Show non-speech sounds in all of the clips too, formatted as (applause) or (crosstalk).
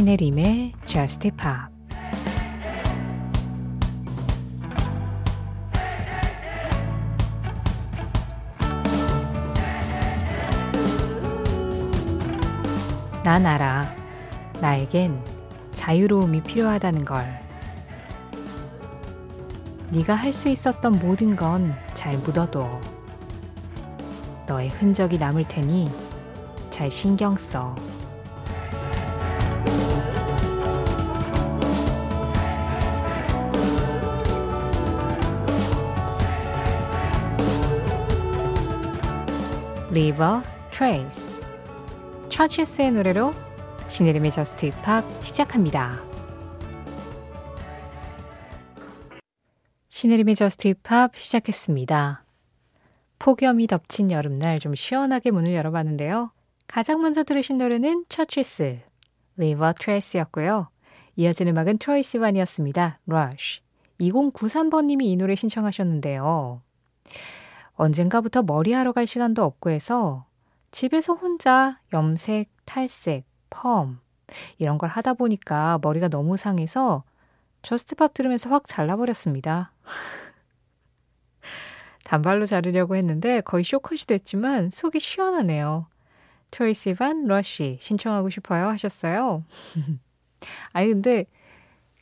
신혜림의 Just 난 알아. 나에겐 자유로움이 필요하다는 걸. 네가 할 수 있었던 모든 건 잘 묻어둬. 너의 흔적이 남을 테니 잘 신경 써. Leave a Trace CHVRCHES의 노래로 신혜림의 Just Pop 시작합니다. 신혜림의 Just Pop 시작했습니다. 폭염이 덮친 여름날 좀 시원하게 문을 열어봤는데요. 가장 먼저 들으신 노래는 CHVRCHES, Leave a Trace였고요. 이어진 음악은 Troye Sivan이었습니다. Rush. 2093번님이 이 노래 신청하셨는데요. 언젠가부터 머리하러 갈 시간도 없고 해서 집에서 혼자 염색, 탈색, 펌 이런 걸 하다 보니까 머리가 너무 상해서 Just Pop 들으면서 확 잘라버렸습니다. (laughs) 단발로 자르려고 했는데 거의 숏컷이 됐지만 속이 시원하네요. Troye Sivan Rush 신청하고 싶어요 하셨어요. (laughs) 아니 근데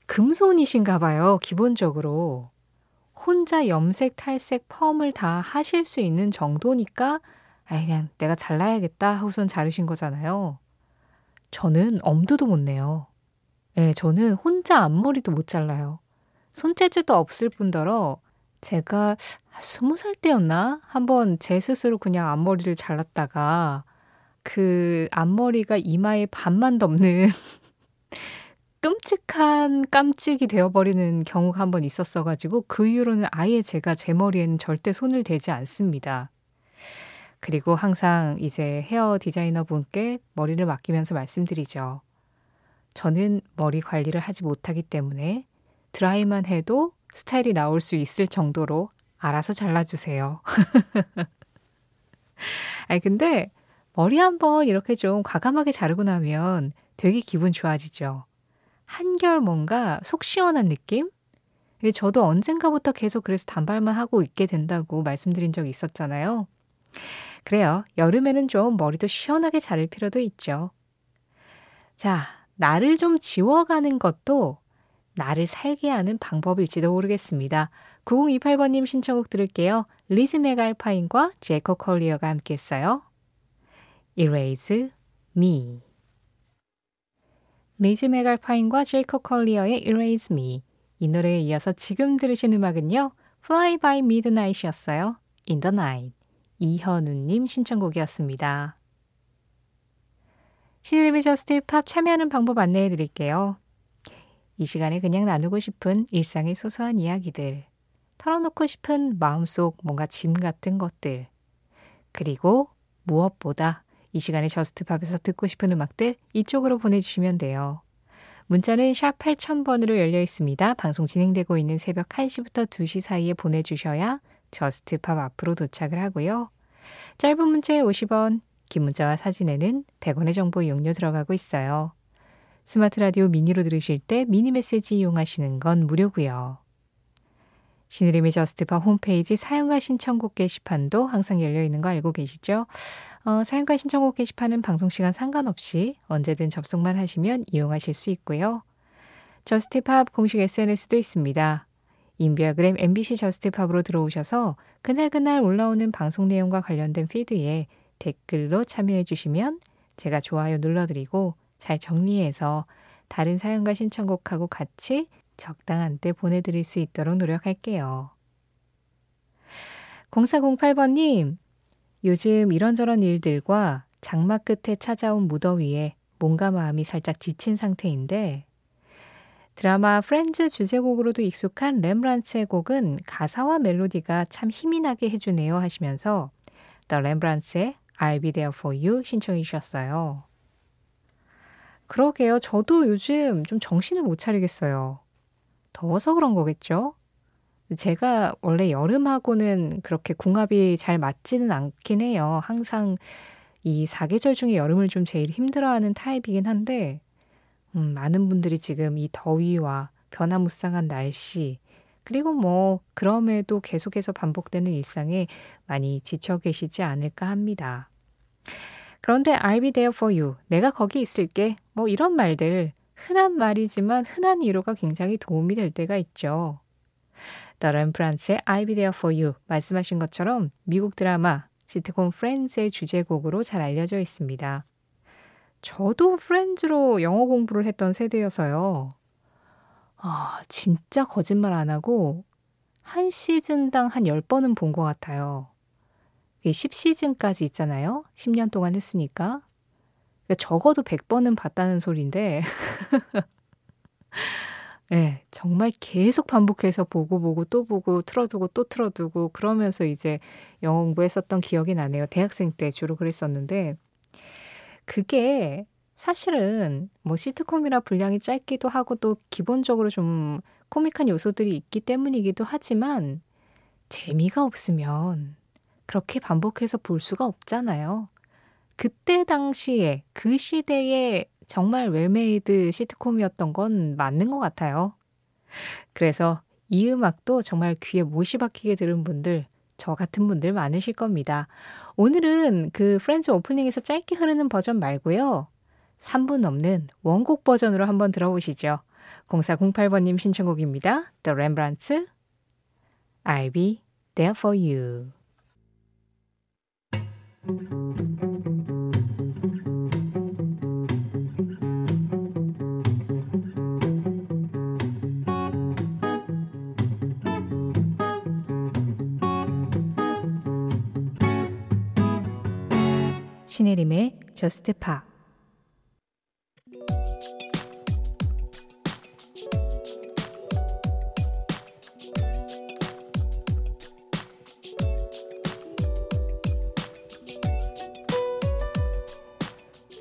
금손이신가 봐요. 기본적으로. 혼자 염색, 탈색, 펌을 다 하실 수 있는 정도니까 아 그냥 내가 잘라야겠다 하고선 자르신 거잖아요. 저는 엄두도 못 내요. 예, 네, 저는 혼자 앞머리도 못 잘라요. 손재주도 없을 뿐더러 제가 스무 살 때였나? 한번 제 스스로 그냥 앞머리를 잘랐다가 그 앞머리가 이마에 반만 덮는 (laughs) 끔찍한 깜찍이 되어버리는 경우가 한 번 있었어가지고 그 이후로는 아예 제가 제 머리에는 절대 손을 대지 않습니다. 그리고 항상 이제 헤어 디자이너 분께 머리를 맡기면서 말씀드리죠. 저는 머리 관리를 하지 못하기 때문에 드라이만 해도 스타일이 나올 수 있을 정도로 알아서 잘라주세요. (laughs) 아니, 근데 머리 한번 이렇게 좀 과감하게 자르고 나면 되게 기분 좋아지죠. 한결 뭔가 속 시원한 느낌? 저도 언젠가부터 계속 그래서 단발만 하고 있게 된다고 말씀드린 적이 있었잖아요. 그래요. 여름에는 좀 머리도 시원하게 자를 필요도 있죠. 자, 나를 좀 지워가는 것도 나를 살게 하는 방법일지도 모르겠습니다. 9028번님 신청곡 들을게요. Lizzy McAlpine과 Jacob Collier가 함께 했어요. Erase Me Lizzy McAlpine과 Jacob Collier의 Erase Me 이 노래에 이어서 지금 들으신 음악은요. Fly by Midnight이었어요. In the Night 이현우님 신청곡이었습니다. 신혜림의 Just Pop 참여하는 방법 안내해 드릴게요. 이 시간에 그냥 나누고 싶은 일상의 소소한 이야기들, 털어놓고 싶은 마음속 뭔가 짐 같은 것들, 그리고 무엇보다 이 시간에 Just Pop에서 듣고 싶은 음악들 이쪽으로 보내주시면 돼요. 문자는 샵 8000번으로 열려 있습니다. 방송 진행되고 있는 새벽 1시부터 2시 사이에 보내주셔야 Just Pop 앞으로 도착을 하고요. 짧은 문자에 50원, 긴 문자와 사진에는 100원의 정보 이용료 들어가고 있어요. 스마트 라디오 미니로 들으실 때 미니 메시지 이용하시는 건 무료고요. 신혜림의 JUST POP 홈페이지 사연과 신청곡 게시판도 항상 열려 있는 거 알고 계시죠? 어, 사연과 신청곡 게시판은 방송시간 상관없이 언제든 접속만 하시면 이용하실 수 있고요. JUST POP 공식 SNS도 있습니다. 인스타그램 MBC JUST POP으로 들어오셔서 그날그날 올라오는 방송 내용과 관련된 피드에 댓글로 참여해 주시면 제가 좋아요 눌러드리고 잘 정리해서 다른 사연과 신청곡하고 같이 적당한 때 보내드릴 수 있도록 노력할게요. 0408번님, 요즘 이런저런 일들과 장마 끝에 찾아온 무더위에 몸과 마음이 살짝 지친 상태인데 드라마 프렌즈 주제곡으로도 익숙한 렘브란츠의 곡은 가사와 멜로디가 참 힘이 나게 해주네요 하시면서 The Rembrandt의 I'll Be There For You 신청해 주셨어요. 그러게요. 저도 요즘 좀 정신을 못 차리겠어요. 더워서 그런 거겠죠? 제가 원래 여름하고는 그렇게 궁합이 잘 맞지는 않긴 해요. 항상 이 사계절 중에 여름을 좀 제일 힘들어하는 타입이긴 한데, 음, 많은 분들이 지금 이 더위와 변화무쌍한 날씨, 그리고 뭐, 그럼에도 계속해서 반복되는 일상에 많이 지쳐 계시지 않을까 합니다. 그런데 I'll be there for you. 내가 거기 있을게. 뭐 이런 말들. 흔한 말이지만 흔한 위로가 굉장히 도움이 될 때가 있죠. 더런 프란츠의 I'll be there for you. 말씀하신 것처럼 미국 드라마 시트콤 프렌즈의 주제곡으로 잘 알려져 있습니다. 저도 프렌즈로 영어 공부를 했던 세대여서요. 아, 진짜 거짓말 안 하고 한 시즌당 한 10번은 본 것 같아요. 10시즌까지 있잖아요. 10년 동안 했으니까. 그러니까 적어도 100번은 봤다는 소리인데, (laughs) 네, 정말 계속 반복해서 보고 보고 또 보고 틀어두고 또 틀어두고 그러면서 이제 영어 공부했었던 기억이 나네요. 대학생 때 주로 그랬었는데, 그게 사실은 뭐 시트콤이라 분량이 짧기도 하고 또 기본적으로 좀 코믹한 요소들이 있기 때문이기도 하지만 재미가 없으면 그렇게 반복해서 볼 수가 없잖아요. 그때 당시에 그 시대에 정말 well-made 시트콤이었던 건 맞는 것 같아요. 그래서 이 음악도 정말 귀에 못이 박히게 들은 분들, 저 같은 분들 많으실 겁니다. 오늘은 그 프렌즈 오프닝에서 짧게 흐르는 버전 말고요. 3분 넘는 원곡 버전으로 한번 들어보시죠. 0408번님 신청곡입니다. The Rembrandts, I'll be there for you. 신혜림의 JUST POP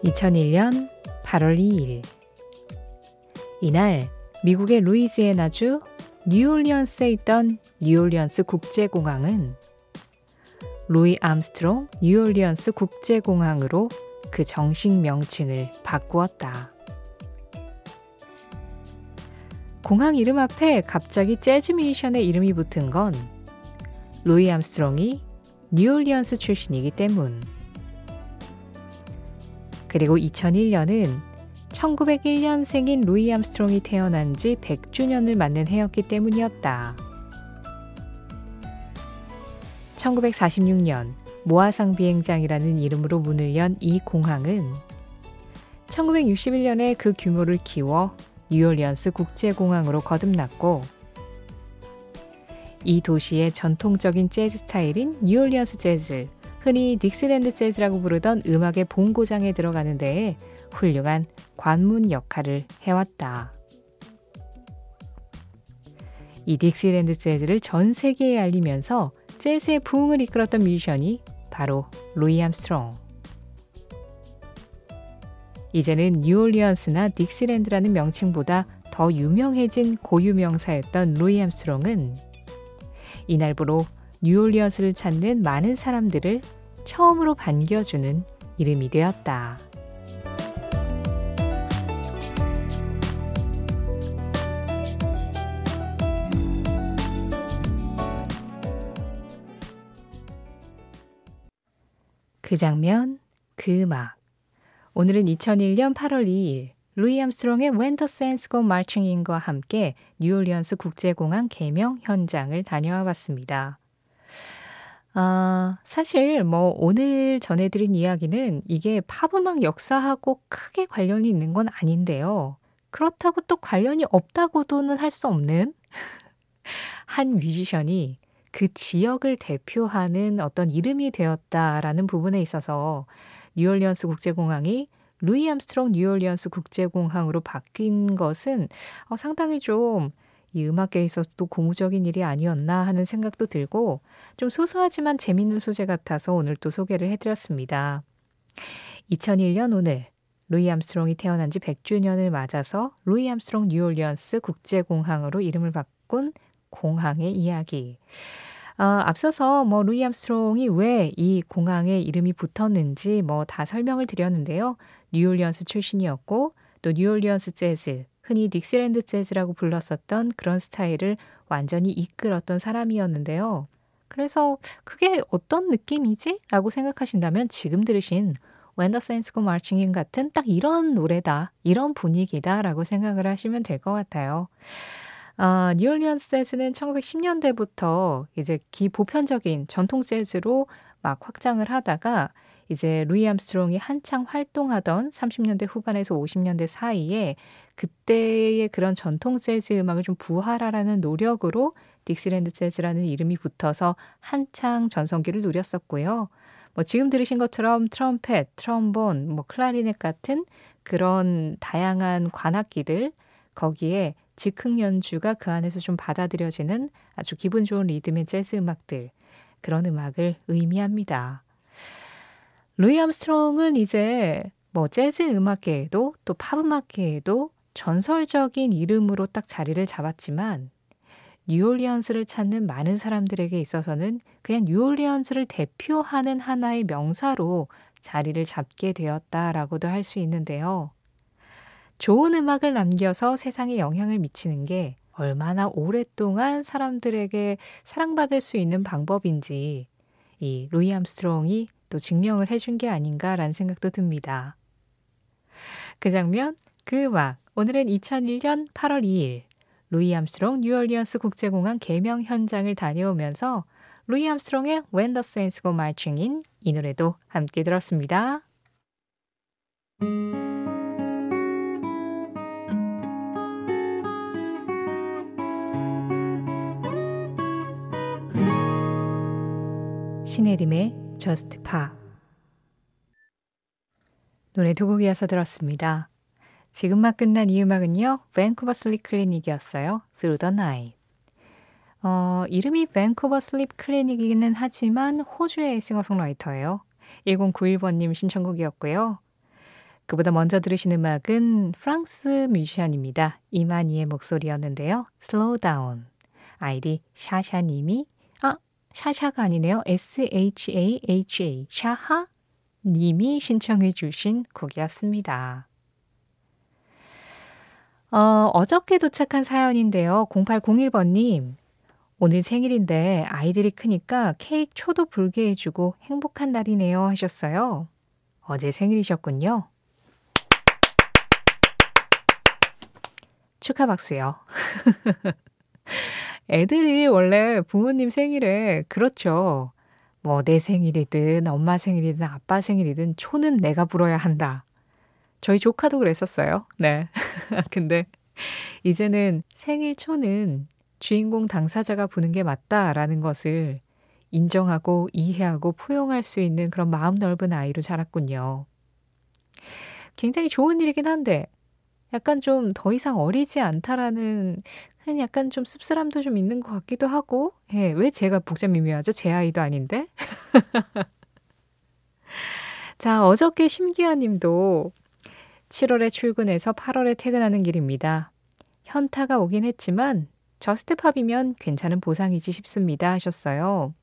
2001년 8월 2일. 이날 미국의 루이지애나주 뉴올리언스에 있던 뉴올리언스 국제공항은 루이 암스트롱 뉴올리언스 국제공항으로 그 정식 명칭을 바꾸었다. 공항 이름 앞에 갑자기 재즈 뮤지션의 이름이 붙은 건 루이 암스트롱이 뉴올리언스 출신이기 때문. 그리고 2001년은 1901년생인 루이 암스트롱이 태어난 지 100주년을 맞는 해였기 때문이었다. 1946년 모아상 비행장이라는 이름으로 문을 연 이 공항은 1961년에 그 규모를 키워 뉴올리언스 국제공항으로 거듭났고 이 도시의 전통적인 재즈 스타일인 뉴올리언스 재즈, 흔히 딕시랜드 재즈라고 부르던 음악의 본고장에 들어가는 데에 훌륭한 관문 역할을 해왔다. 이 딕시랜드 재즈를 전 세계에 알리면서 재즈의 부흥을 이끌었던 뮤지션이 바로 루이 암스트롱. 이제는 뉴올리언스나 딕시랜드라는 명칭보다 더 유명해진 고유명사였던 루이 암스트롱은 이날부로 뉴올리언스를 찾는 많은 사람들을 처음으로 반겨주는 이름이 되었다. 그 장면, 그 음악. 오늘은 2001년 8월 2일 루이 암스트롱의 When the Saints Go Marching In과 함께 뉴올리언스 국제공항 개명 현장을 다녀와 봤습니다. 아, 사실 뭐 오늘 전해드린 이야기는 이게 팝음악 역사하고 크게 관련이 있는 건 아닌데요. 그렇다고 또 관련이 없다고도는 할 수 없는 (laughs) 한 뮤지션이 그 지역을 대표하는 어떤 이름이 되었다라는 부분에 있어서 뉴올리언스 국제공항이 루이 암스트롱 뉴올리언스 국제공항으로 바뀐 것은 어, 상당히 좀 이 음악계에 있어서도 고무적인 일이 아니었나 하는 생각도 들고 좀 소소하지만 재밌는 소재 같아서 오늘 또 소개를 해드렸습니다. 2001년 오늘 루이 암스트롱이 태어난 지 100주년을 맞아서 루이 암스트롱 뉴올리언스 국제공항으로 이름을 바꾼 공항의 이야기. 어, 앞서서 뭐 루이 암스트롱이 왜 이 공항에 이름이 붙었는지 뭐 다 설명을 드렸는데요. 뉴올리언스 출신이었고 또또 뉴올리언스 재즈, 흔히 딕시랜드 재즈라고 불렀었던 그런 스타일을 완전히 이끌었던 사람이었는데요. 그래서 그게 어떤 느낌이지? 라고 생각하신다면 지금 들으신 When the Saints Go Marching In 같은 딱 이런 노래다, 이런 분위기다 라고 생각을 하시면 될 것 같아요. 아, 뉴올리언스 재즈는 1910년대부터 이제 보편적인 전통 재즈로 막 확장을 하다가 이제 루이 암스트롱이 한창 활동하던 30년대 후반에서 50년대 사이에 그때의 그런 전통 재즈 음악을 좀 부활하려는 노력으로 딕시랜드 재즈라는 이름이 붙어서 한창 전성기를 누렸었고요. 뭐 지금 들으신 것처럼 트럼펫, 트럼본, 뭐 클라리넷 같은 그런 다양한 관악기들 거기에 즉흥 연주가 그 안에서 좀 받아들여지는 아주 기분 좋은 리듬의 재즈 음악들 그런 음악을 의미합니다. 루이 암스트롱은 이제 뭐 재즈 음악계에도 또 팝 음악계에도 전설적인 이름으로 딱 자리를 잡았지만 뉴올리언스를 찾는 많은 사람들에게 있어서는 그냥 뉴올리언스를 대표하는 하나의 명사로 자리를 잡게 되었다라고도 할 수 있는데요. 좋은 음악을 남겨서 세상에 영향을 미치는 게 얼마나 오랫동안 사람들에게 사랑받을 수 있는 방법인지 이 루이 암스트롱이 또 증명을 해준 게 아닌가라는 생각도 듭니다. 그 장면, 그 음악. 오늘은 2001년 8월 2일 루이 암스트롱 뉴올리언스 국제공항 개명 현장을 다녀오면서 루이 암스트롱의 When the Saints Go Marching In 이 노래도 함께 들었습니다. 신혜림의 Just Pop 노래 두 곡 이어서 들었습니다. 지금 막 끝난 이 음악은요. Vancouver Sleep Clinic이었어요. Through the Night. 어, 이름이 밴쿠버 슬립 클리닉이기는 하지만 호주의 싱어송라이터예요. 1091번님 신청곡이었고요. 그보다 먼저 들으신 음악은 프랑스 뮤지션입니다. 이만희의 목소리였는데요. Slow Down. 아이디 샤샤님이 아 샤샤가 아니네요. S-H-A-H-A 샤하 님이 신청해 주신 곡이었습니다. 어, 어저께 도착한 사연인데요. 0801번님. 오늘 생일인데 아이들이 크니까 케이크 초도 불게 해주고 행복한 날이네요 하셨어요. 어제 생일이셨군요. 축하 박수요. (laughs) 애들이 원래 부모님 생일에 그렇죠. 뭐 내 생일이든 엄마 생일이든 아빠 생일이든 초는 내가 불어야 한다. 저희 조카도 그랬었어요. 네. (laughs) 근데 이제는 생일 초는 주인공 당사자가 부는 게 맞다라는 것을 인정하고 이해하고 포용할 수 있는 그런 마음 넓은 아이로 자랐군요. 굉장히 좋은 일이긴 한데 약간 좀 더 이상 어리지 않다라는 약간 좀 씁쓸함도 좀 있는 것 같기도 하고 예, 왜 제가 복잡 미묘하죠? 제 아이도 아닌데. (laughs) 자, 어저께 심기아 님도 7월에 출근해서 8월에 퇴근하는 길입니다. 현타가 오긴 했지만 저스트팝이면 괜찮은 보상이지 싶습니다 하셨어요.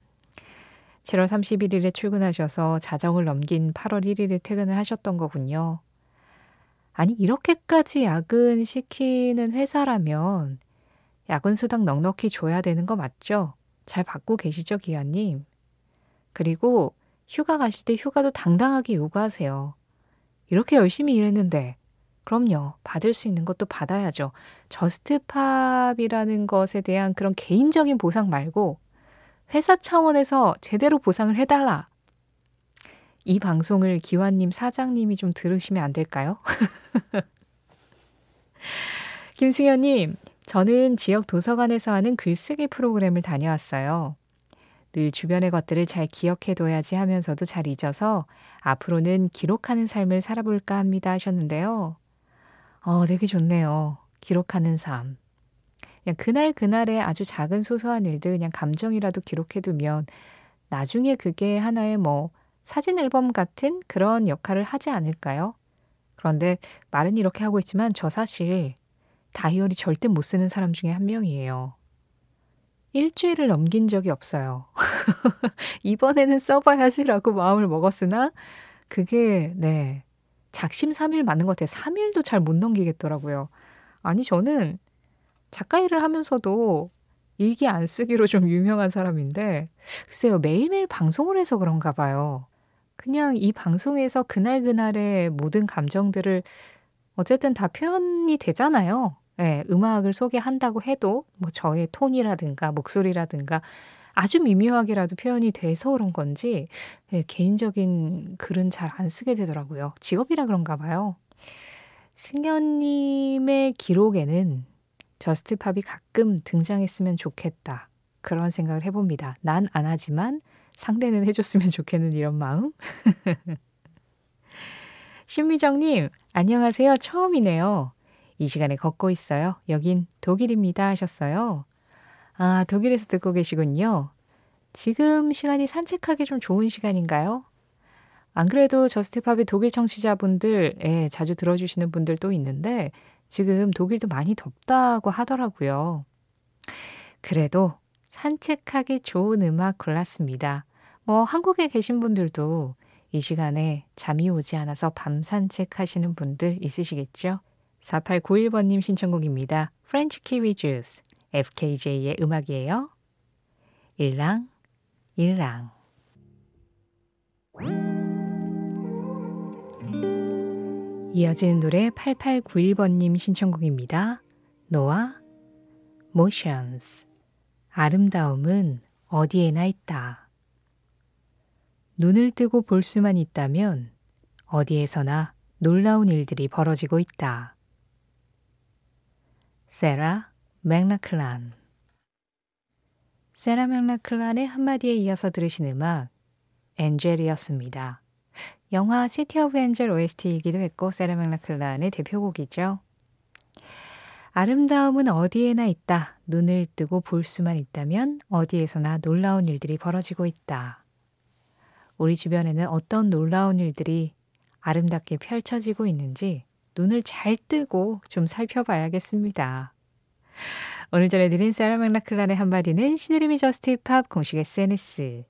7월 31일에 출근하셔서 자정을 넘긴 8월 1일에 퇴근을 하셨던 거군요. 아니, 이렇게까지 야근 시키는 회사라면 야근 수당 넉넉히 줘야 되는 거 맞죠? 잘 받고 계시죠, 기아님? 그리고 휴가 가실 때 휴가도 당당하게 요구하세요. 이렇게 열심히 일했는데 그럼요. 받을 수 있는 것도 받아야죠. Just Pop이라는 것에 대한 그런 개인적인 보상 말고 회사 차원에서 제대로 보상을 해달라. 이 방송을 기환님 사장님이 좀 들으시면 안 될까요? (laughs) 김승현님, 저는 지역 도서관에서 하는 글쓰기 프로그램을 다녀왔어요. 늘 주변의 것들을 잘 기억해둬야지 하면서도 잘 잊어서 앞으로는 기록하는 삶을 살아볼까 합니다 하셨는데요. 어, 되게 좋네요. 기록하는 삶. 그냥 그날 그날의 아주 작은 소소한 일들 그냥 감정이라도 기록해두면 나중에 그게 하나의 뭐 사진 앨범 같은 그런 역할을 하지 않을까요? 그런데 말은 이렇게 하고 있지만 저 사실 다이어리 절대 못 쓰는 사람 중에 한 명이에요. 일주일을 넘긴 적이 없어요. (laughs) 이번에는 써봐야지라고 마음을 먹었으나 그게 네 작심삼일 맞는 것 같아요. 3일도 잘 못 넘기겠더라고요. 아니, 저는 작가 일을 하면서도 일기 안 쓰기로 좀 유명한 사람인데, 글쎄요, 매일매일 방송을 해서 그런가 봐요. 그냥 이 방송에서 그날그날의 모든 감정들을 어쨌든 다 표현이 되잖아요. 예, 음악을 소개한다고 해도 뭐 저의 톤이라든가 목소리라든가 아주 미묘하게라도 표현이 돼서 그런 건지 예, 개인적인 글은 잘 안 쓰게 되더라고요. 직업이라 그런가 봐요. 승현님의 기록에는 Just Pop이 가끔 등장했으면 좋겠다. 그런 생각을 해봅니다. 난 안 하지만 상대는 해줬으면 좋겠는 이런 마음. (laughs) 신미정님, 안녕하세요. 처음이네요. 이 시간에 걷고 있어요. 여긴 독일입니다. 하셨어요. 아, 독일에서 듣고 계시군요. 지금 시간이 산책하기 좀 좋은 시간인가요? 안 그래도 저스트팝의 독일 청취자분들, 예, 자주 들어주시는 분들도 있는데, 지금 독일도 많이 덥다고 하더라고요. 그래도 산책하기 좋은 음악 골랐습니다. 뭐, 한국에 계신 분들도 이 시간에 잠이 오지 않아서 밤 산책하시는 분들 있으시겠죠? 4891번님 신청곡입니다. French Kiwi Juice, FKJ의 음악이에요. Ylang, Ylang. 이어지는 노래 8891번님 신청곡입니다. 노아, Motions. 아름다움은 어디에나 있다. 눈을 뜨고 볼 수만 있다면 어디에서나 놀라운 일들이 벌어지고 있다. 세라 맥라클란 세라 맥라클란의 한마디에 이어서 들으신 음악 Angel이었습니다. 영화 City of Angel OST이기도 했고 세라 맥라클란의 대표곡이죠. 아름다움은 어디에나 있다. 눈을 뜨고 볼 수만 있다면 어디에서나 놀라운 일들이 벌어지고 있다. 우리 주변에는 어떤 놀라운 일들이 아름답게 펼쳐지고 있는지 눈을 잘 뜨고 좀 살펴봐야겠습니다. 오늘 전해드린 사라 맥라클란의 한마디는 시네림이 저스티팝 공식 SNS,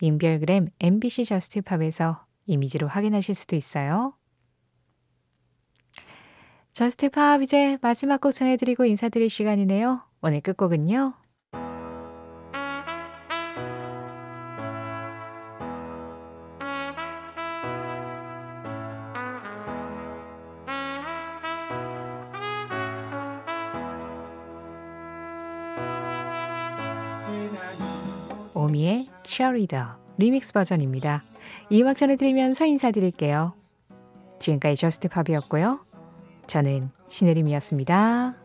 인별그램 MBC 저스티팝에서 이미지로 확인하실 수도 있어요. 저스티팝 이제 마지막 곡 전해드리고 인사드릴 시간이네요. 오늘 끝곡은요. Cheerleader 리믹스 버전입니다. 이 음악 전해드리면서 인사드릴게요. 지금까지 Just Pop이었고요. 저는 신혜림이었습니다.